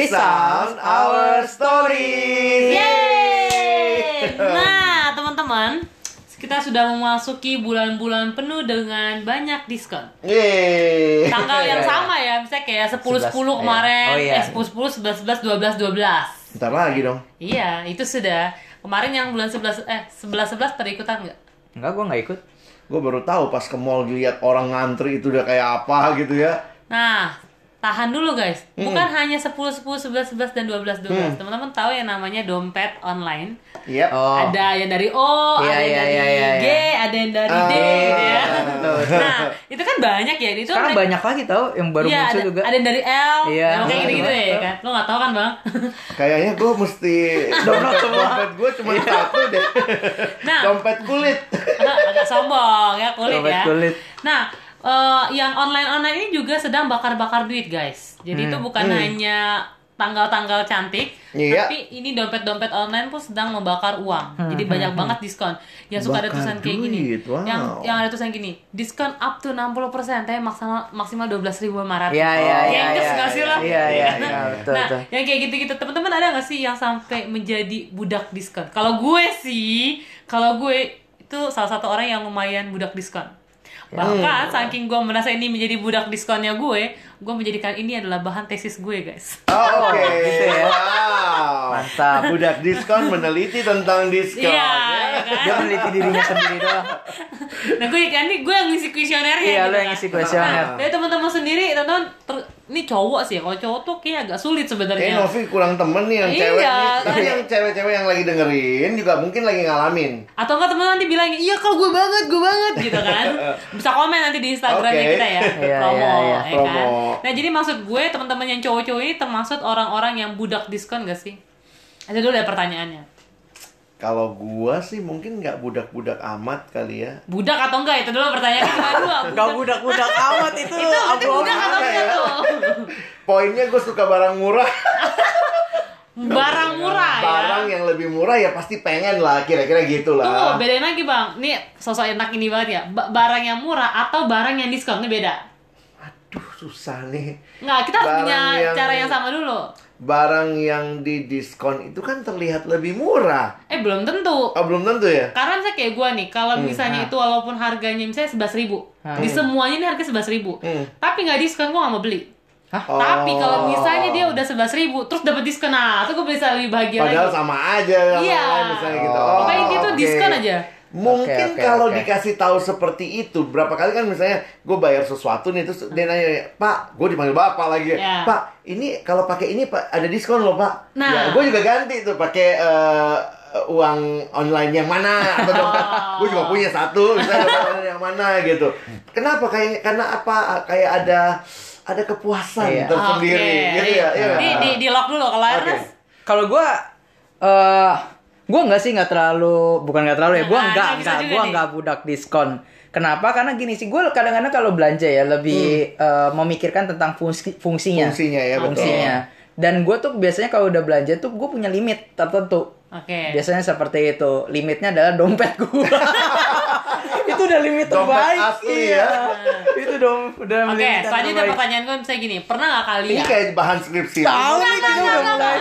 Resound our stories. Yeay! Nah, teman-teman, kita sudah memasuki bulan-bulan penuh dengan banyak diskon. Yeay. Tanggal yang iya. sama ya, misalnya kayak 10 10 11, kemarin, iya. Oh, iya. eh 10 10 11 11 12 12. Bentar lagi dong. Iya, itu sudah. Kemarin yang bulan 11 eh 11 11 pada ikutan nggak? Enggak, gue nggak ikut. Gue baru tahu pas ke mall lihat orang ngantri itu udah kayak apa gitu ya. Nah, tahan dulu guys. Hmm. Bukan hanya 10 10 11 11 dan 12 12. Teman-teman tahu yang namanya dompet online? Iya. Oh. Ada yang dari O, Iya, ada yang iya, dari iya, iya, G, iya. ada yang dari D Ah. gitu ya. Betul, betul. Nah, itu kan banyak ya. Itu Sekarang mereka- banyak lagi tau yang baru Iya, muncul ada, juga. ada yang dari L, Iya. yang kayak gitu-gitu ya kan. Lo gak tau kan bang? Kayaknya gue mesti dompet dompet gue cuma satu deh. Nah. Dompet kulit. Agak sombong ya kulit Dompet ya. kulit. Nah, eh, yang online-online ini juga sedang bakar-bakar duit guys. Jadi itu bukan hanya tanggal-tanggal cantik, Iya. tapi ini dompet-dompet online pun sedang membakar uang. Jadi banyak banget diskon. Yang suka ada tulisan kayak gini. wow. Yang yang ada tulisan gini, diskon up to 60%, tapi maksimal maksimal 12.500. Iya, iya, iya. Gengges iya, nggak sih lo? Iya, iya, Nah, iya, betul, nah, betul. yang kayak gitu-gitu teman-teman ada nggak sih yang sampai menjadi budak diskon? Kalau gue sih, kalau gue itu salah satu orang yang lumayan budak diskon. Bahkan saking gue merasa ini menjadi budak diskonnya gue, gue menjadikan ini adalah bahan tesis gue guys. Oh, Oke. Gitu ya. Wow. Mantap. Budak diskon meneliti tentang diskon. Iya, ya. ya kan? Dia meneliti dirinya sendiri doang. Nah gue kan ini gue yang ngisi kuesionernya. Iya, gitu lo yang kan. ngisi kuesioner. Nah, dari teman-teman sendiri, teman-teman, ter- ini cowok sih. Kalau cowok tuh kayak agak sulit sebenarnya. Novi kurang temen nih yang Iya. cewek nih. Tapi yang cewek-cewek yang lagi dengerin juga mungkin lagi ngalamin. Atau enggak teman nanti bilang iya kalau gue banget, gue banget gitu kan. Bisa komen nanti di Instagramnya Oke. kita ya. Iya, promo, iya, iya. ya kan. Promo. Nah, jadi maksud gue teman-teman yang cowok-cowok ini termasuk orang-orang yang budak diskon gak sih? Itu dulu ya pertanyaannya. Kalau gua sih mungkin nggak budak-budak amat kali ya. Budak atau enggak? Itu dulu pertanyaannya kedua. Gak budak-budak amat itu. Itu budak atau enggak ya? tuh? Poinnya gue suka barang murah. Barang murah ya. Barang yang lebih murah ya pasti pengen lah, kira-kira gitu Tunggu, lah. bedain lagi bang. Nih sosok enak ini banget ya. Ba- barang yang murah atau barang yang diskon ini beda. Aduh, susah nih. Nggak, kita harus Barang punya yang- cara yang sama dulu. Barang yang di diskon itu kan terlihat lebih murah. Eh belum tentu. Oh, belum tentu ya? Karena misalnya kayak gue nih, kalau Hmm, misalnya itu walaupun harganya misalnya sebelas ribu, Hmm. di semuanya ini harga sebelas ribu, Hmm. tapi nggak diskon gue nggak mau beli. Hah? Tapi kalau Oh. misalnya dia udah sebelas ribu, terus dapat diskon, nah itu gue bisa lebih bahagia Padahal lagi. sama aja sama Iya. lain misalnya gitu. Oh. Pokoknya intinya tuh oke. diskon aja. Mungkin Oke, oke, kalau oke. dikasih tahu seperti itu, berapa kali kan misalnya gue bayar sesuatu nih terus dia nanya, "Pak, gue dipanggil Bapak lagi." Ya. "Pak, ini kalau pakai ini Pak ada diskon loh, Pak." Nah. Ya, gue juga ganti tuh pakai eh, uang online yang mana atau dompet. Oh. gue juga punya satu, misalnya dompet online yang mana gitu. Kenapa kayak karena apa? Kayak ada ada kepuasan Iya. tersendiri Oke. gitu ya. Iya. Di, di, di lock dulu kalau. Ernest. Kalau gue, eh gue nggak sih nggak terlalu, bukan nggak terlalu ya, gue Nah, nggak bisa nggak gue nggak budak diskon. Kenapa? Karena gini sih, gue kadang-kadang kalau belanja ya lebih eh, memikirkan tentang fungsi fungsinya. Fungsinya ya, betul. Fungsinya. Dan gue tuh biasanya kalau udah belanja tuh gue punya limit tertentu. Oke. Biasanya seperti itu. Limitnya adalah dompet gue. itu udah limit Dompet terbaik. asli iya. ya. itu dong udah Oke, limit yang selanjutnya pertanyaan gue misalnya gini, pernah nggak kalian? Ini kayak bahan skripsi. Tahu nih kita udah mulai.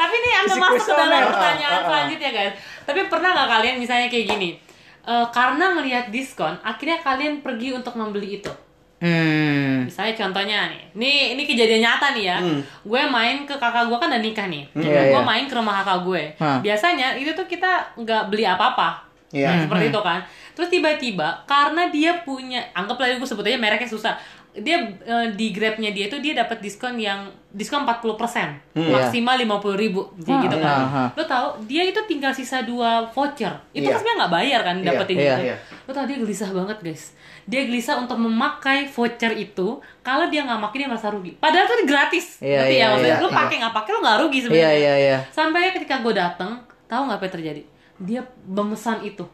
Tapi ini Isi masuk ke dalam Ah, pertanyaan ah, ah. selanjutnya guys. Tapi pernah nggak kalian misalnya kayak gini? Eh, karena melihat diskon, akhirnya kalian pergi untuk membeli itu. Hmm. Misalnya contohnya nih, ini ini kejadian nyata nih ya. Hmm. Gue main ke kakak gue kan udah nikah nih. Iya, gue iya. main ke rumah kakak gue. Hah. Biasanya itu tuh kita nggak beli apa-apa. Iya. Seperti itu kan. Terus tiba-tiba karena dia punya, anggaplah gue sebut aja mereknya susah. Dia eh, di Grabnya dia itu dia dapat diskon yang diskon 40% maksimal 50.000 ribu Hmm, gitu kan. ah, ah. Lo tau dia itu tinggal sisa dua voucher. Itu Iya. kan sebenarnya nggak bayar kan Iya, dapetin iya, itu. iya. Lo tau dia gelisah banget guys. Dia gelisah untuk memakai voucher itu. Kalau dia nggak pakai dia merasa rugi. Padahal tuh gratis. Iya, Ngerti iya, ya maksudnya iya, lo iya. pakai nggak pakai lo nggak rugi sebenarnya. Iya, iya, iya. Sampai ketika gue dateng, tahu nggak apa yang terjadi? Dia memesan itu.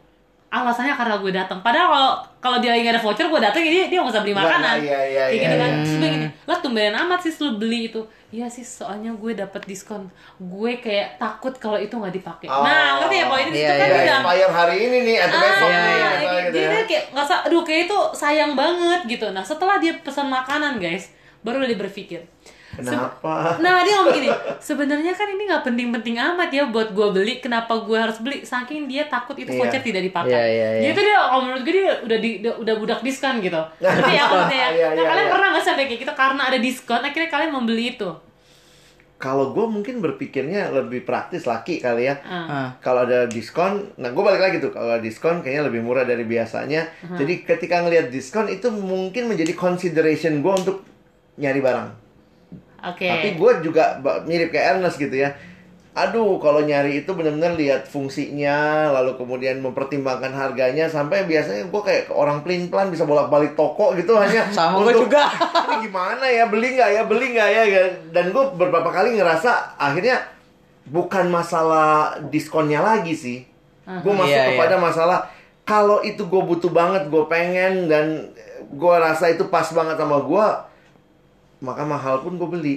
Alasannya karena gue datang. Padahal kalau kalau dia lagi nggak ada voucher, gue datang dia dia nggak usah beli makanan. nggak, iya, iya, Kayak iya, gitu kan. iya. Terus gue gini, lah tumbenan amat sih lu beli itu. Iya sih, soalnya gue dapet diskon. Gue kayak takut kalau itu nggak dipakai. Oh. Nah, ngerti ya poinnya Iya, kan iya, dia Ya, udah expire hari ini nih atau Ah, besok iya, misalnya iya, gitu dia, ya. dia kayak nggak aduh kayak itu sayang banget gitu. Nah setelah dia pesan makanan guys, baru dia berpikir, Kenapa? Nah dia ngomong gini, sebenarnya kan ini nggak penting-penting amat ya buat gue beli. Kenapa gue harus beli? Saking dia takut itu Iya. voucher tidak dipakai. Iya, iya, iya. Jadi itu dia, kalau menurut gue dia udah di, udah, udah budak diskon gitu. Ngerti ya maksudnya ya? Iya, Nah, iya, kalian iya. pernah nggak sampai kayak gitu karena ada diskon akhirnya kalian membeli itu? Kalau gue mungkin berpikirnya lebih praktis laki kali ya. Ah. Kalau ada diskon, nah gue balik lagi tuh. Kalau ada diskon kayaknya lebih murah dari biasanya. Jadi ketika ngelihat diskon itu mungkin menjadi consideration gue untuk nyari barang. Oke. Tapi gue juga mirip kayak Ernest gitu ya. Aduh, kalau nyari itu benar-benar lihat fungsinya, lalu kemudian mempertimbangkan harganya, sampai biasanya gue kayak orang pelin-pelan bisa bolak-balik toko gitu hanya Sama gua untuk, juga. Ini gimana ya, beli nggak ya, beli nggak ya, dan gue beberapa kali ngerasa akhirnya bukan masalah diskonnya lagi sih. Gue masuk Iya, kepada masalah kalau itu gue butuh banget, gue pengen dan gue rasa itu pas banget sama gue, maka mahal pun gue beli.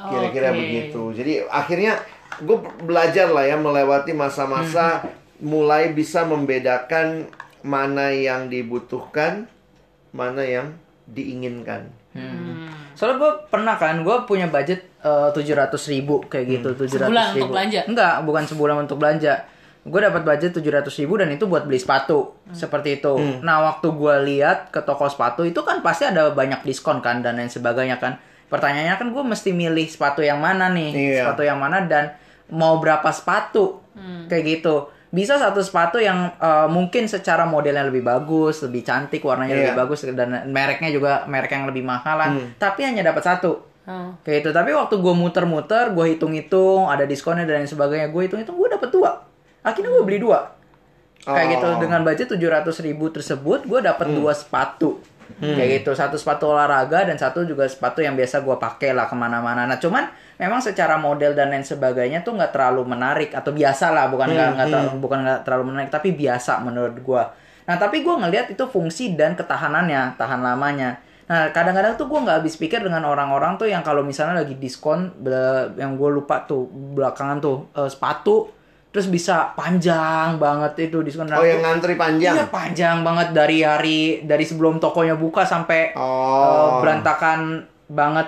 Kira-kira Oke. begitu. Jadi akhirnya gue belajar lah ya melewati masa-masa mulai bisa membedakan mana yang dibutuhkan, mana yang diinginkan. Hmm. Soalnya gue pernah kan, gue punya budget tujuh ratus ribu kayak gitu, tujuh Sebulan ratus untuk ribu. belanja? Enggak, bukan sebulan untuk belanja. Gue dapat budget tujuh ratus ribu dan itu buat beli sepatu seperti itu. Nah waktu gue lihat ke toko sepatu itu kan pasti ada banyak diskon kan dan lain sebagainya kan. Pertanyaannya kan gue mesti milih sepatu yang mana nih, Iya. sepatu yang mana dan mau berapa sepatu kayak gitu. Bisa satu sepatu yang eh, mungkin secara modelnya lebih bagus, lebih cantik, warnanya Iya. lebih bagus dan mereknya juga merek yang lebih mahalan, tapi hanya dapat satu. Oh. Kayak gitu. Tapi waktu gue muter-muter, gue hitung-hitung, ada diskonnya dan lain sebagainya. Gue hitung-hitung, gue dapet dua. Akhirnya gue beli dua. Kayak Oh. gitu. Dengan budget 700 ribu tersebut, gue dapet dua sepatu. Kayak gitu. Satu sepatu olahraga dan satu juga sepatu yang biasa gue pakai lah ke mana-mana. Nah cuman memang secara model dan lain sebagainya tuh nggak terlalu menarik atau biasa lah. Bukan nggak nggak terlalu- bukan nggak terlalu menarik, tapi biasa menurut gue. Nah tapi gue ngelihat itu fungsi dan ketahanannya, tahan lamanya. Nah, kadang-kadang tuh gue nggak habis pikir dengan orang-orang tuh yang kalau misalnya lagi diskon, yang gue lupa tuh belakangan tuh eh, sepatu, terus bisa panjang banget itu diskon. Nah, Oh, yang ngantri panjang. Iya panjang banget dari hari dari sebelum tokonya buka sampai eh, Oh. berantakan banget.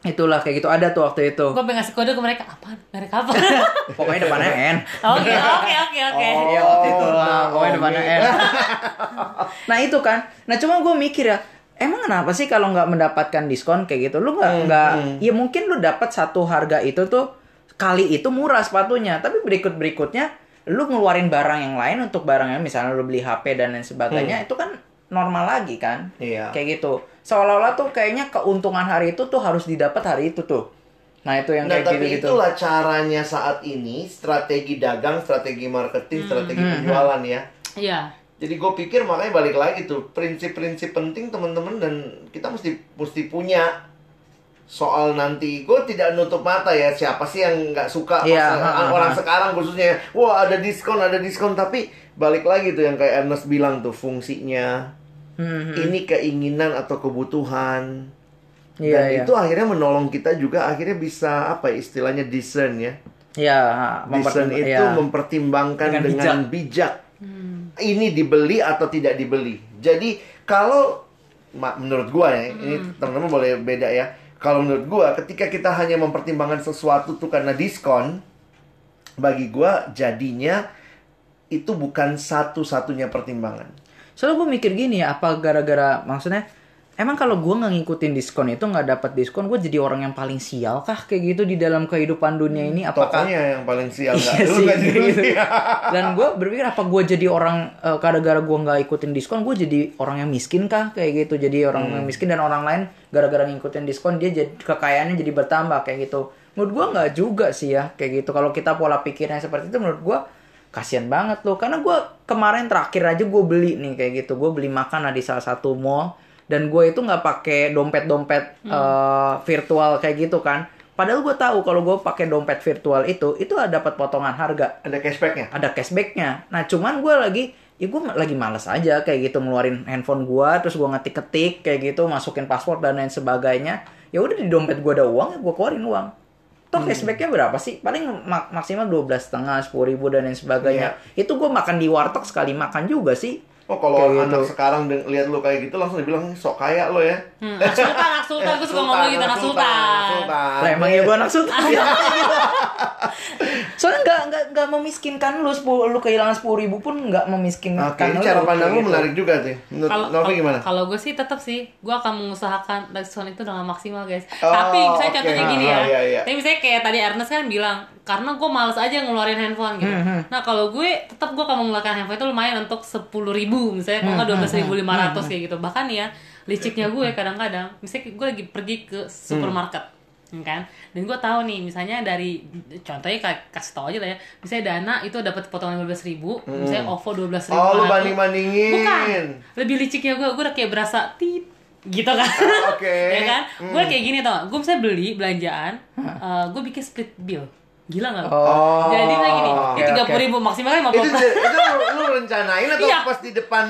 Itulah kayak gitu ada tuh waktu itu. Gue pengen ngasih kode ke mereka apaan? Merek apa? Pokoknya depannya N. Oke oke oke oke. Oh. Iya waktu itu lah, Oh, pokoknya depannya. N. nah itu kan, nah cuma gue mikir ya, emang kenapa sih kalau nggak mendapatkan diskon kayak gitu, lu nggak nggak, ya mungkin lu dapat satu harga itu tuh kali itu murah sepatunya, tapi berikut berikutnya lu ngeluarin barang yang lain untuk barangnya, misalnya lu beli HP dan lain sebagainya, itu kan normal lagi kan, Iya. kayak gitu. Seolah-olah tuh kayaknya keuntungan hari itu tuh harus didapat hari itu tuh. Nah itu yang Nah, kayak tapi gitu-gitu. itulah caranya saat ini strategi dagang, strategi marketing, strategi penjualan ya. Iya. Jadi gue pikir makanya balik lagi tuh prinsip-prinsip penting teman-teman dan kita mesti mesti punya soal nanti. Gue tidak nutup mata ya siapa sih yang nggak suka Iya, masa- ha, ha, orang ha. sekarang khususnya. Wah ada diskon ada diskon. Tapi balik lagi tuh yang kayak Ernest bilang tuh fungsinya Hmm, ini keinginan atau kebutuhan. Iya, dan iya. itu akhirnya menolong kita juga akhirnya bisa apa ya, istilahnya discern ya. Ya, discern itu ya. mempertimbangkan Dengan dengan, bijak, ini dibeli atau tidak dibeli. Jadi kalau ma- menurut gua ya ini teman-teman boleh beda ya kalau menurut gua ketika kita hanya mempertimbangkan sesuatu tuh karena diskon bagi gua jadinya itu bukan satu-satunya pertimbangan. Soalnya gue mikir gini ya, apa gara-gara maksudnya emang kalau gue nggak ngikutin diskon itu nggak dapat diskon, gue jadi orang yang paling sial kah kayak gitu di dalam kehidupan dunia ini? Apakah tokonya yang paling sial Iya sih, jadi gitu. sial. Dan gue berpikir apa gue jadi orang eh, gara-gara gue nggak ikutin diskon, gue jadi orang yang miskin kah kayak gitu? Jadi orang yang miskin dan orang lain gara-gara ngikutin diskon dia jadi kekayaannya jadi bertambah kayak gitu. Menurut gue nggak juga sih ya kayak gitu. Kalau kita pola pikirnya seperti itu menurut gue kasihan banget loh. Karena gue kemarin terakhir aja gue beli nih kayak gitu. Gue beli makan di salah satu mall dan gue itu nggak pakai dompet-dompet eh, virtual kayak gitu kan. Padahal gue tahu kalau gue pakai dompet virtual itu, itu ada dapat potongan harga, ada cashbacknya ada cashbacknya. Nah cuman gue lagi, ya gue lagi males aja kayak gitu ngeluarin handphone gue, terus gue ngetik-ketik kayak gitu, masukin password dan lain sebagainya. Ya udah di dompet gue ada uang, ya gue keluarin uang. Toh cashbacknya berapa sih? Paling mak- maksimal dua belas setengah, sepuluh ribu dan lain sebagainya. Itu gue makan di warteg sekali makan juga sih. Oh kalau Kayak anak gitu. sekarang lihat lu kayak gitu langsung dibilang sok kaya lo ya. Hmm, anak sultan, anak sultan, gue suka ngomong gitu, anak sultan. anak sultan. Lah emang ya gue anak sultan. Soalnya nggak nggak nggak memiskinkan lu sepuluh lu kehilangan sepuluh ribu pun nggak memiskinkan Oke, ini lu, cara pandang lu gitu. menarik juga tuh. Menurut Kalau Novi gimana? Kalau gue sih tetap sih, gue akan mengusahakan diskon itu dengan maksimal guys. Oh, Tapi misalnya oke. contohnya gini Ah, ya, iya, iya. tapi misalnya kayak tadi Ernest kan bilang, karena gue males aja ngeluarin handphone gitu. Hmm, Nah kalau gue tetap gue akan mengeluarkan handphone itu lumayan untuk sepuluh ribu, misalnya kalau Hmm, nggak dua belas ribu lima ratus kayak gitu. Bahkan ya liciknya gue kadang-kadang, misalnya gue lagi pergi ke supermarket. ya kan dan gue tahu nih misalnya dari contohnya kayak kasih tau aja lah ya misalnya dana itu dapat potongan lima belas ribu misalnya OVO dua belas ribu Oh, lu banding-bandingin. Bukan. Lebih liciknya gue, gue udah kayak berasa tit gitu kan. Ah, oke. ya kan? Gue kayak gini tau? Gue misalnya beli belanjaan, eh, gue bikin split bill. Gila gak? Oh. Jadi kayak gini, ini tiga oke. puluh ribu maksimal kan lima Itu, puluh. itu lu, lu rencanain atau Iya. pas di depan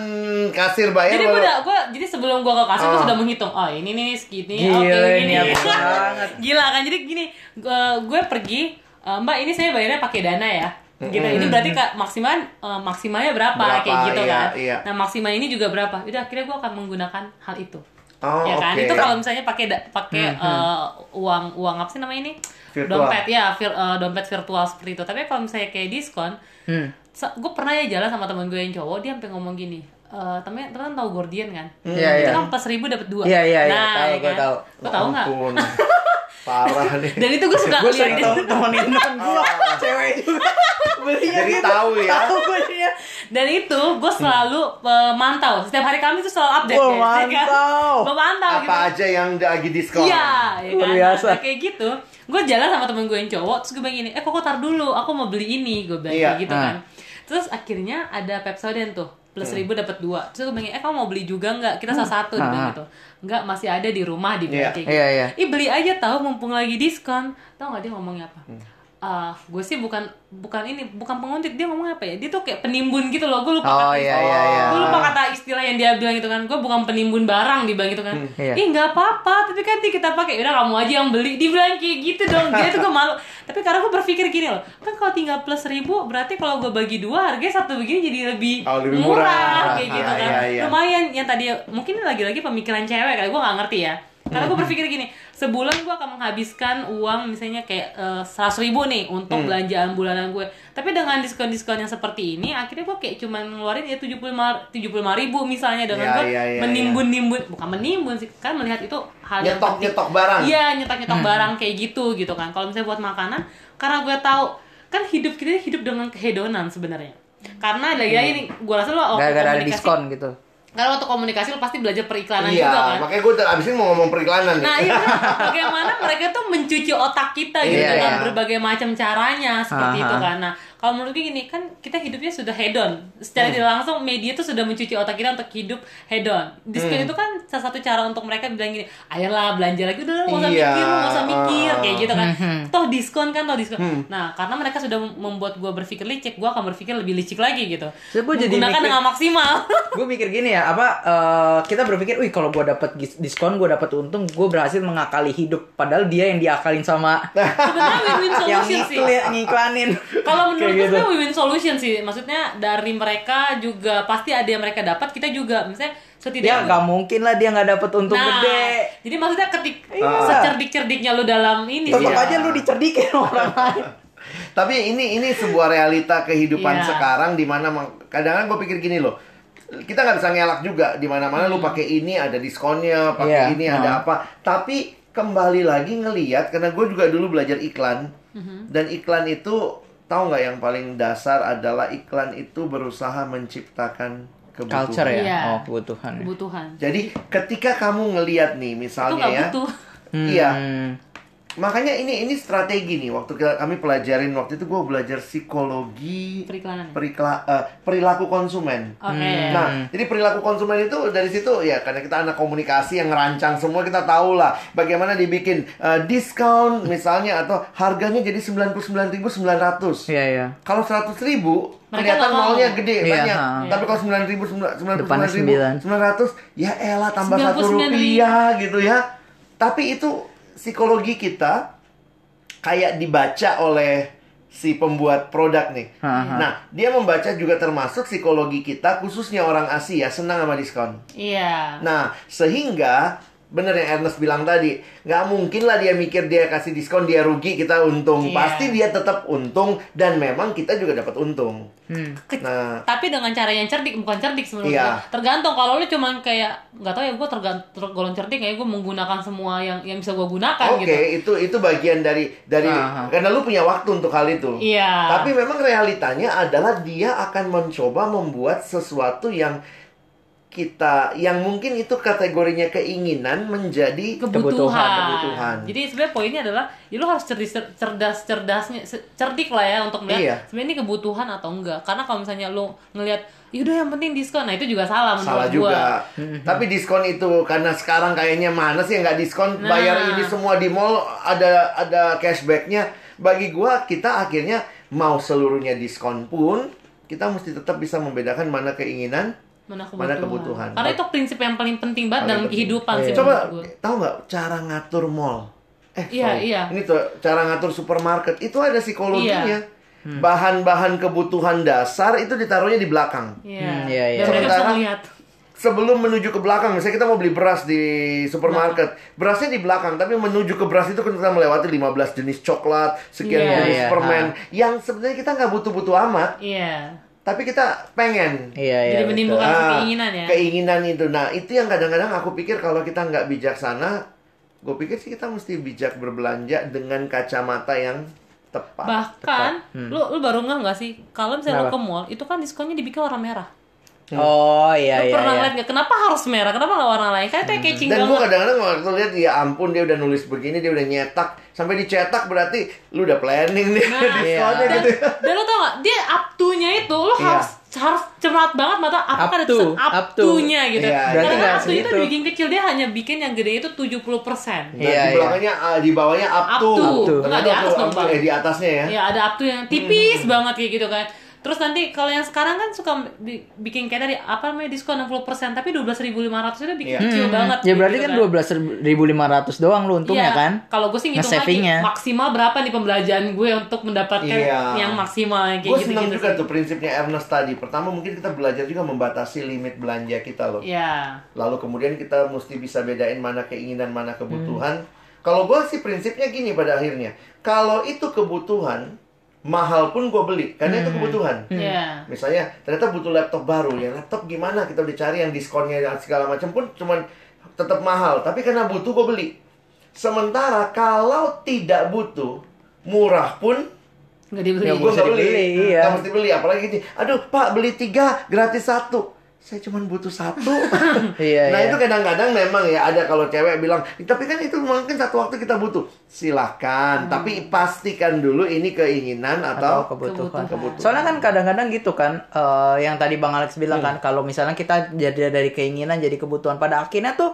kasir bayar? Jadi gue udah, gue jadi sebelum gue ke kasir gue Ah. sudah menghitung. Oh ini nih segini, Gila, oke ini gini. apa banget. Gila kan? Jadi gini, gue, gue pergi, eh, Mbak ini saya bayarnya pakai dana ya. Gitu. Ini berarti kak maksimal eh, maksimalnya berapa, Berapa, kayak gitu iya, kan. iya. Nah maksimal ini juga berapa? Udah akhirnya gue akan menggunakan hal itu. Oh, ya kan oke. itu kalau misalnya pakai pakai eh, uang uang apa sih namanya ini Virtual. dompet ya vir, eh, dompet virtual seperti itu tapi kalau misalnya kayak diskon Hmm. gue pernah ya jalan sama temen gue yang cowok dia sampai ngomong gini eh temen temen tahu Gordian kan Iya, itu iya. kan pas ribu dapat dua Iya, iya, iya. nah Tahu, ya gua kan? tahu. Gua tahu nggak. Parah nih. dan itu gue suka Gue sering temenin temen gue cewek juga belinya Jadi gitu. tahu ya. Tahu gue dia. dan itu gue selalu mantau setiap hari kami tuh selalu update guys, ya kan? mantau. Gua mantau Apa gitu aja yang lagi diskon? Iya, ya kan? biasa. Nah, kayak gitu. Gue jalan sama temen gue yang cowok, terus gue bilang gini, eh kok tar dulu, aku mau beli ini, gue bilang Iya. gitu Ah. kan. Terus akhirnya ada Pepsodent tuh, plus seribu dapat dua. Terus gue bilang, eh kamu mau beli juga nggak? Kita salah satu, dia bilang Ah. gitu. Nggak, masih ada di rumah, Iya. bilang kayak gitu. Iya, iya. Ih beli aja tahu mumpung lagi diskon. Tahu nggak dia ngomongnya apa? Hmm. Ah, gue sih bukan bukan ini bukan penguntit. Dia ngomong apa ya? Dia tuh kayak penimbun gitu loh. Gue lupa Oh kata iya iya iya. gue lupa kata istilah yang dia bilang gitu kan. Gue bukan penimbun barang dia bilang gitu kan. Iya. ih nggak apa-apa. Tapi kan kita pakai udah kamu aja yang beli. Dibilang kayak gitu dong. Dia tuh gue malu. Tapi karena gue berpikir gini loh. Kan kalau tinggal plus seribu berarti kalau gue bagi dua harganya satu begini jadi lebih, Oh, lebih murah. kayak gitu Ah, kan. iya, iya. lumayan. Yang tadi mungkin lagi-lagi pemikiran cewek kali. Gue nggak ngerti ya karena gue berpikir gini sebulan gue akan menghabiskan uang misalnya kayak seratus ribu nih untuk Hmm. belanjaan bulanan gue tapi dengan diskon-diskon yang seperti ini akhirnya gue kayak cuman ngeluarin ya tujuh puluh lima ribu misalnya dengan Iya, gue iya, iya, menimbun-nimbun bukan menimbun sih kan melihat itu hal yang Nyetok penting. nyetok barang. Iya, nyetok-nyetok barang kayak gitu gitu kan. Kalau misalnya buat makanan, karena gue tahu kan hidup kita ini hidup dengan kehedonan sebenarnya. Karena lagi-lagi nih, gue rasa lo waktu Gara-gara ada diskon gitu. Karena waktu komunikasi lo pasti belajar periklanan Iya, juga kan. makanya gue abis ini mau ngomong periklanan. Nah, iya bagaimana mereka tuh mencuci otak kita gitu Iya, dengan iya. berbagai macam caranya seperti Aha. itu kan. Nah, kalau menurut gue gini, kan kita hidupnya sudah hedon. Secara Hmm. tidak langsung media tuh sudah mencuci otak kita untuk hidup hedon. Diskon Hmm. itu kan salah satu cara untuk mereka bilang gini, ayolah belanja lagi udah nggak usah Iya, mikir, nggak usah mikir kayak gitu kan. Hmm. Diskon kan, toh diskon. Hmm. Nah, karena mereka sudah membuat gue berpikir licik, gue akan berpikir lebih licik lagi gitu. Terus gue jadi mikir- dengan maksimal. gue mikir gini ya apa eh, kita berpikir wih kalau gue dapat diskon gue dapat untung gue berhasil mengakali hidup padahal dia yang diakalin sama Sebenarnya win-win yang solution sih. ngikli- ngiklanin Kalau menurut gue gitu. win-win solution sih. Maksudnya dari mereka juga pasti ada yang mereka dapat, kita juga. Misalnya ya setidaknya nggak mungkin lah dia nggak dapat untung Nah, gede jadi maksudnya ketik Iya. secerdik-cerdiknya lu dalam ini tetap sih. Iya. aja lu dicerdikin orang lain Tapi ini ini sebuah realita kehidupan Iya. sekarang di mana mang- kadang-kadang gue pikir gini loh. Kita nggak bisa ngelak juga di mana-mana lu pakai ini ada diskonnya, pakai Iya, ini ada nah. apa. Tapi kembali lagi ngeliat karena gue juga dulu belajar iklan dan iklan itu tahu nggak yang paling dasar adalah iklan itu berusaha menciptakan kebutuhan. culture ya Iya. oh kebutuhan ya. kebutuhan. Jadi ketika kamu ngeliat nih Itu misalnya ya, butuh. iya, Hmm. Makanya ini ini strategi nih waktu kita- kami pelajarin waktu itu gue belajar psikologi Periklanan. perikla, eh, perilaku konsumen. Oke. Hmm. Nah, jadi perilaku konsumen itu dari situ ya karena kita anak komunikasi yang ngerancang semua kita tahu lah bagaimana dibikin eh, diskon misalnya atau harganya jadi 99.900. iya iya Kalau 100 ribu Mereka kelihatan nolnya gede Iya, banyak. ha. Tapi kalau 9 ribu, 99 Depannya ribu, 900 ya elah tambah satu 99.000. rupiah gitu ya. Tapi itu psikologi kita kayak dibaca oleh si pembuat produk nih. Aha. Nah, dia membaca juga termasuk psikologi kita, khususnya orang Asia senang sama diskon. Iya. Nah, sehingga bener yang Ernest bilang tadi, nggak mungkin lah dia mikir dia kasih diskon dia rugi kita untung. Iya. Pasti dia tetap untung dan memang kita juga dapat untung. Hmm. Nah, tapi dengan cara yang cerdik bukan cerdik sebenarnya Iya. tergantung kalau lu cuman kayak nggak tahu ya gue tergolong cerdik kayak gue menggunakan semua yang yang bisa gue gunakan oke gitu itu itu bagian dari dari Aha. karena lu punya waktu untuk hal itu. iya Tapi memang realitanya adalah dia akan mencoba membuat sesuatu yang kita yang mungkin itu kategorinya keinginan menjadi kebutuhan. Kebutuhan. Jadi sebenarnya poinnya adalah ya lu harus cerdas cerdas cerdasnya cerdik lah ya untuk melihat Iya. sebenarnya ini kebutuhan atau enggak. Karena kalau misalnya lu ngelihat yaudah yang penting diskon, nah itu juga salah menurut salah gua. juga. Tapi diskon itu karena sekarang kayaknya mana sih yang nggak diskon Nah. bayar ini semua di mall ada ada cashbacknya. Bagi gua kita akhirnya mau seluruhnya diskon pun kita mesti tetap bisa membedakan mana keinginan Mana kebutuhan. Mana kebutuhan. Karena itu prinsip yang paling penting banget Paling dalam penting. kehidupan sih Coba tahu nggak cara ngatur mall? Eh, Iya, sorry. iya. Ini tuh cara ngatur supermarket itu ada psikologinya. Iya. Bahan-bahan kebutuhan dasar itu ditaruhnya di belakang. Iya. Hmm, iya, iya. Sementara-. Sebelum menuju ke belakang, misalnya kita mau beli beras di supermarket, berasnya di belakang, tapi menuju ke beras itu kan kita melewati 15 jenis coklat, sekian Iya. jenis Iya, permen, yang sebenarnya kita nggak butuh-butuh amat, Iya. Tapi kita pengen. Iya, iya. Jadi menimbulkan Ah, keinginan ya. Keinginan itu. Nah, itu yang kadang-kadang aku pikir kalau kita nggak bijaksana, gue pikir sih kita mesti bijak berbelanja dengan kacamata yang tepat. Bahkan lu lu baru nggak nggak sih kalau misalnya lu Kenapa? ke mall itu kan diskonnya dibikin warna merah. Oh, iya, lu iya. pernah iya. lihat nggak? Kenapa harus merah? Kenapa nggak warna lain? Kan itu catching Dan gue kadang-kadang waktu lihat ya ampun dia udah nulis begini dia udah nyetak sampai dicetak berarti lu udah planning nih Nah, diskonnya dan, gitu. dan lu tau gak, dia up to-nya itu lu Iya. harus harus cermat banget mata apakah Up ada tulisan up, up to. to-nya gitu. Iya, Berarti Karena nggak up to itu bikin kecil dia hanya bikin yang gede itu 70%. Nah, Iya, di iya. belakangnya ah, di bawahnya up, Up to. to. Up to. Enggak, di atas dong, up to, Bang. eh, di atasnya ya. Ya ada up to yang tipis banget kayak gitu kan. Terus nanti kalau yang sekarang kan suka bi- bikin kayak tadi apa namanya diskon 60% tapi 12.500 itu bikin Iya. kecil banget. Ya berarti gitu kan 12.500 doang lu untungnya Iya, kan? Kalau gue sih ngitung lagi maksimal berapa nih pembelanjaan gue untuk mendapatkan Iya. yang maksimal kayak Gue gitu senang gitu. juga tuh prinsipnya Ernest tadi. Pertama mungkin kita belajar juga membatasi limit belanja kita loh. Iya. Lalu kemudian kita mesti bisa bedain mana keinginan, mana kebutuhan. Hmm. Kalau gue sih prinsipnya gini pada akhirnya. Kalau itu kebutuhan, mahal pun gue beli. Karena itu kebutuhan. Iya. Misalnya ternyata butuh laptop baru. Ya laptop gimana? Kita udah cari yang diskonnya dan segala macam pun cuman tetap mahal. Tapi karena butuh gue beli. Sementara kalau tidak butuh, murah pun Nggak dibeli. Ya, gue nggak beli, iya. Nggak mesti beli. Apalagi gini, aduh pak beli tiga gratis satu. Saya cuma butuh satu. Iya, nah iya. itu kadang-kadang memang ya ada kalau cewek bilang, tapi kan itu mungkin satu waktu kita butuh. Silahkan, tapi pastikan dulu ini keinginan atau, atau kebutuhan. kebutuhan. Soalnya kan kadang-kadang gitu kan, eh, yang tadi Bang Alex bilang Hmm. kan, kalau misalnya kita jadi dari keinginan jadi kebutuhan, pada akhirnya tuh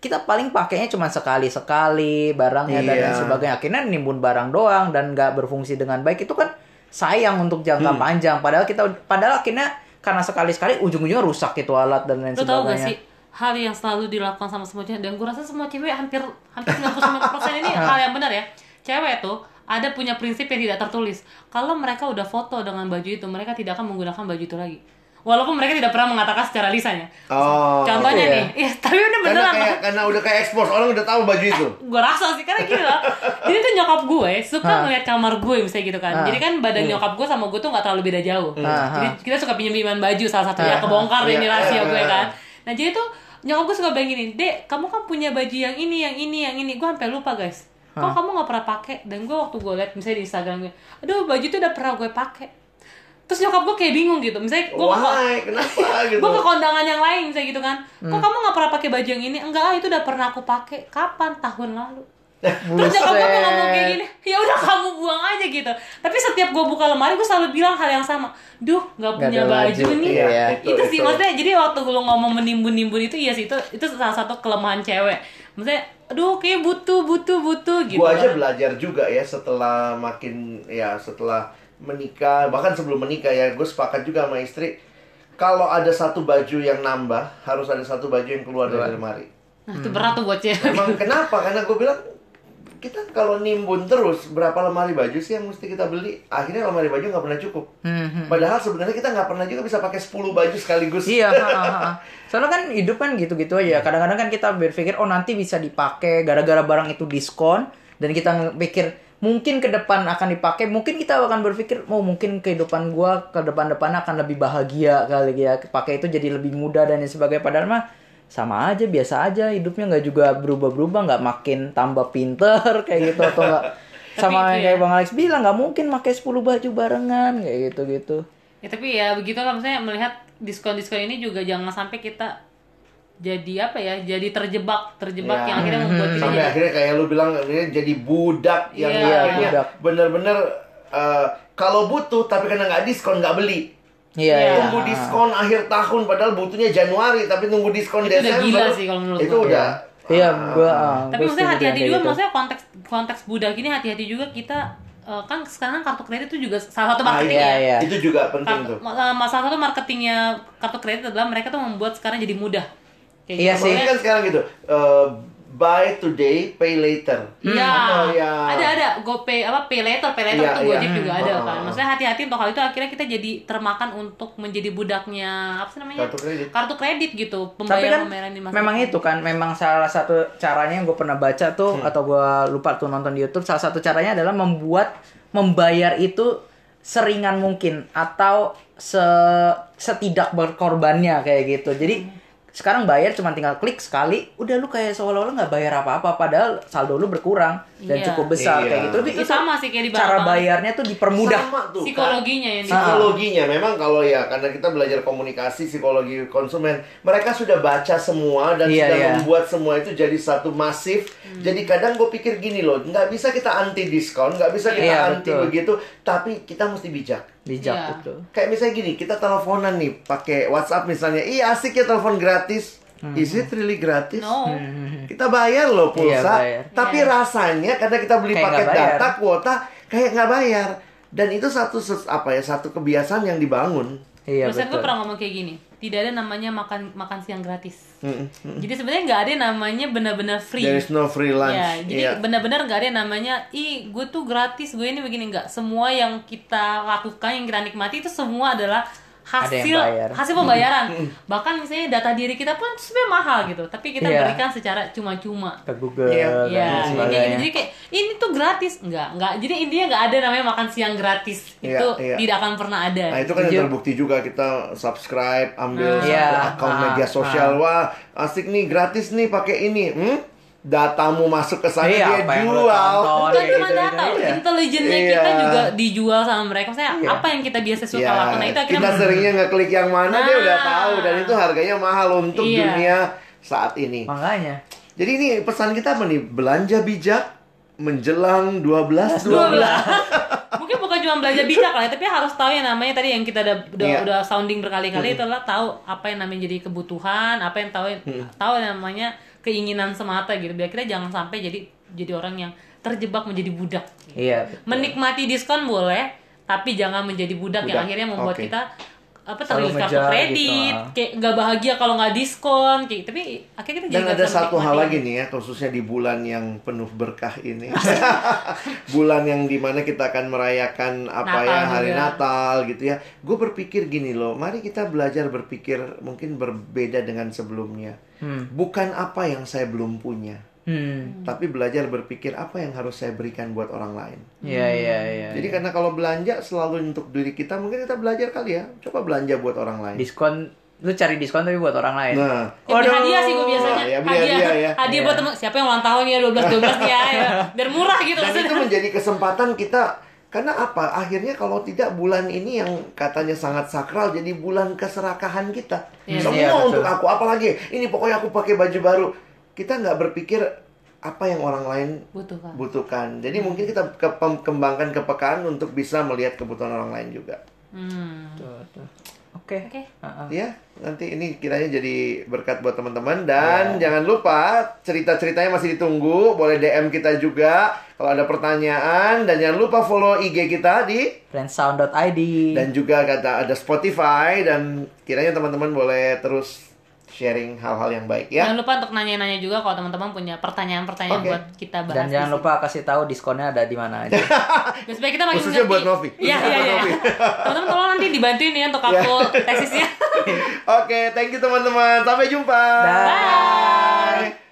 kita paling pakainya cuma sekali-sekali barangnya dan Iya. lain sebagainya. Akhirnya nimbun barang doang dan nggak berfungsi dengan baik itu kan sayang untuk Hmm. jangka panjang. Padahal kita, padahal akhirnya karena sekali-sekali ujung-ujungnya rusak itu alat dan lain Lo tau gak sebagainya. sih hal yang selalu dilakukan sama semua cewek dan gue rasa semua cewek hampir hampir 99% ini hal yang benar ya. Cewek tuh ada punya prinsip yang tidak tertulis. Kalau mereka udah foto dengan baju itu, mereka tidak akan menggunakan baju itu lagi. Walaupun mereka tidak pernah mengatakan secara lisannya. Oh. Contohnya iya. nih, ya, tapi udah Karena beneran. kayak karena udah kayak expose orang udah tahu baju itu. gue rasa sih karena gini loh jadi tuh nyokap gue suka ngeliat kamar gue misalnya gitu kan Hah. jadi kan badan nyokap gue sama gue tuh nggak terlalu beda jauh Hah, jadi kita suka pinjam pinjaman baju salah satunya Hah, kebongkar Iya. ini rahasia gue Iya. kan nah jadi tuh nyokap gue suka bilang gini dek kamu kan punya baju yang ini yang ini yang ini gue sampai lupa guys kok kamu nggak pernah pakai dan gue waktu gue liat misalnya di instagram gue aduh baju tuh udah pernah gue pakai terus nyokap gue kayak bingung gitu misalnya gue Why? Kenapa gitu? gue ke kondangan yang lain misalnya gitu kan kok Hmm. kamu nggak pernah pakai baju yang ini enggak ah itu udah pernah aku pakai kapan tahun lalu terus nyokap gue ngomong kayak gini ya udah kamu buang aja gitu tapi setiap gue buka lemari gue selalu bilang hal yang sama duh nggak punya ada baju, baju, nih iya. itu, Itu- sih itu. maksudnya jadi waktu gue ngomong menimbun-nimbun itu iya sih itu itu salah satu kelemahan cewek maksudnya aduh kayak butuh butuh butuh gitu Gua aja kan. belajar juga ya setelah makin ya setelah menikah bahkan sebelum menikah ya gue sepakat juga sama istri kalau ada satu baju yang nambah harus ada satu baju yang keluar dari lemari. nah itu berat tuh buat cewek Emang kenapa? Karena gue bilang kita kalau nimbun terus berapa lemari baju sih yang mesti kita beli? Akhirnya lemari baju nggak pernah cukup. Hmm, Padahal sebenarnya kita nggak pernah juga bisa pakai 10 baju sekaligus. Iya, ha, ha, ha. soalnya kan hidup kan gitu-gitu aja. Kadang-kadang kan kita berpikir oh nanti bisa dipakai gara-gara barang itu diskon dan kita pikir mungkin ke depan akan dipakai. Mungkin kita akan berpikir oh mungkin kehidupan gua ke depan-depan akan lebih bahagia kali ya. Pakai itu jadi lebih mudah dan sebagainya. Padahal mah sama aja biasa aja hidupnya nggak juga berubah-berubah nggak makin tambah pinter kayak gitu atau nggak sama yang ya. kayak bang Alex bilang nggak mungkin pakai 10 baju barengan kayak gitu gitu Ya tapi ya begitulah maksudnya melihat diskon-diskon ini juga jangan sampai kita jadi apa ya jadi terjebak terjebak Ya. yang akhirnya membuat kita Sampai jadi akhirnya kayak lu bilang akhirnya jadi budak yang Iya, akhirnya budak. bener-bener eh, kalau butuh tapi karena nggak diskon nggak beli. iya Iya. iya Tunggu diskon akhir tahun padahal butuhnya Januari tapi nunggu diskon Itu udah Desember. gila sih kalau menurut Itu udah Iya, gua. ah, tapi gua maksudnya hati-hati juga gitu. maksudnya konteks konteks budak ini hati-hati juga kita eh, kan sekarang kartu kredit itu juga salah satu Ah, marketing iya, ya iya. itu juga penting Kartu- tuh. ma- ma- salah satu marketingnya kartu kredit adalah mereka tuh membuat sekarang jadi mudah Kayak Iya gitu. sih. Kan sekarang gitu. eh, buy today, pay later. Iya, Atau ya ada ada GoPay apa Pay Later, Pay Later Iya, tuh iya. Gojek juga ada Hmm. kan. Maksudnya hati-hati untuk hal itu akhirnya kita jadi termakan untuk menjadi budaknya apa sih namanya? Kartu kredit. Kartu kredit gitu, Tapi pembayaran kan pembayaran di masa memang itu kan memang salah satu caranya yang gue pernah baca tuh Hmm. atau gue lupa tuh nonton di YouTube salah satu caranya adalah membuat membayar itu seringan mungkin atau se setidak berkorbannya kayak gitu. Jadi Hmm. Sekarang bayar cuma tinggal klik sekali, udah lu kayak seolah-olah nggak bayar apa-apa padahal saldo lu berkurang dan Iya. cukup besar Iya. kayak gitu. Tapi Itu sama sih kayak di cara bayarnya tuh dipermudah. Sama tuh. kan. psikologinya yang di psikologinya memang kalau ya karena kita belajar komunikasi psikologi konsumen mereka sudah baca semua dan Iya, sudah iya. membuat semua itu jadi satu masif jadi kadang gue pikir gini loh nggak bisa kita anti diskon nggak bisa kita Iya, anti betul. begitu tapi kita mesti bijak Bijak Iya. betul. kayak misalnya gini kita teleponan nih pakai WhatsApp misalnya iya asik ya telepon gratis is it really gratis No. kita bayar loh pulsa, Iya, bayar. tapi rasanya karena kita beli Kayak paket data kuota kayak nggak bayar. Dan itu satu apa ya satu kebiasaan yang dibangun. Iya gue betul. pernah ngomong kayak gini, tidak ada namanya makan makan siang gratis. Mm-mm. Jadi sebenarnya nggak ada namanya benar-benar free. There is no free lunch. Ya, jadi Iya. benar-benar nggak ada namanya, ih gue tuh gratis, gue ini begini nggak. Semua yang kita lakukan, yang kita nikmati itu semua adalah hasil bayar. hasil pembayaran. Bahkan misalnya data diri kita pun sebenarnya mahal gitu, tapi kita Iya. berikan secara cuma-cuma. ke Google Iya. dan Iya, kayak gitu. jadi kayak ini tuh gratis, nggak, nggak. Jadi intinya nggak ada namanya makan siang gratis. Iya, itu iya. tidak akan pernah ada. Nah itu kan yang Setuju. terbukti juga kita subscribe, ambil Nah. satu Iya. akun Ah, media sosial, wah asik nih gratis nih pakai ini, hmm? Datamu masuk ke sana Iya, dia apa yang lo jual. tonton. Bukan kayak cuma gitu, data, gitu. Iya. intelijennya Iya. kita juga dijual sama mereka. Saya Iya. apa yang kita biasa suka Ya, lakukan, nah itu akhirnya kita seringnya ngeklik yang mana dia udah Nah. tahu dan itu harganya mahal untuk Iya. dunia saat ini. Makanya. Jadi ini pesan kita apa nih? Belanja bijak menjelang 12 12. 12. Mungkin bukan cuma belajar bijak lah, tapi harus tahu yang namanya tadi yang kita udah udah, Iya. udah sounding berkali-kali itu adalah tahu apa yang namanya jadi kebutuhan, apa yang tahu tahu yang namanya keinginan semata gitu. Biar kita jangan sampai jadi jadi orang yang terjebak menjadi budak. Iya. betul. Menikmati diskon boleh, tapi jangan menjadi budak, yang Budak, akhirnya membuat oke. kita apa terlilit kartu ngejar kredit, gitu, kayak nggak bahagia kalau nggak diskon, kayak tapi akhirnya kita jadi Dan nggak ada satu hal lagi nih ya, khususnya di bulan yang penuh berkah ini. bulan yang di mana kita akan merayakan apa Natal ya, hari juga. Natal gitu ya. Gue berpikir gini loh, mari kita belajar berpikir mungkin berbeda dengan sebelumnya. Hmm. Bukan apa yang saya belum punya, Hmm. tapi belajar berpikir apa yang harus saya berikan buat orang lain. Iya iya iya. Jadi karena kalau belanja selalu untuk diri kita, mungkin kita belajar kali ya. Coba belanja buat orang lain. diskon lu cari diskon tapi buat orang lain. Nah, Ya, beli hadiah sih gue biasanya. Ya, hadiah, hadiah ya. hadiah Iya. buat temen siapa yang ulang tahun ya 12 12 ya, ya. Biar murah gitu Dan maksudnya. itu menjadi kesempatan kita karena apa? Akhirnya kalau tidak bulan ini yang katanya sangat sakral jadi bulan keserakahan kita. Iya, Semua iya, betul. untuk aku, apalagi ini pokoknya aku pakai baju baru. Kita nggak berpikir apa yang orang lain Butuh kan. butuhkan. Jadi mungkin kita ke- kembangkan kepekaan untuk bisa melihat kebutuhan orang lain juga. Hmm. Tuh, tuh. Oke. Oke. Heeh. Ya, nanti ini kiranya jadi berkat buat teman-teman dan jangan lupa cerita-ceritanya masih ditunggu, boleh DM kita juga kalau ada pertanyaan dan jangan lupa follow IG kita di Friendsound.id. dan juga kata ada Spotify dan kiranya teman-teman boleh terus sharing hal-hal yang baik ya. Jangan lupa untuk nanya-nanya juga kalau teman-teman punya pertanyaan-pertanyaan Oke. buat kita bahas. Dan jangan lupa kasih tahu diskonnya ada di mana aja. Biar supaya kita makin Khususnya ngerti. buat Novi. Iya, iya, iya. Teman-teman tolong nanti dibantuin ya untuk aku tesisnya. Oke, thank you teman-teman. Sampai jumpa. Dah.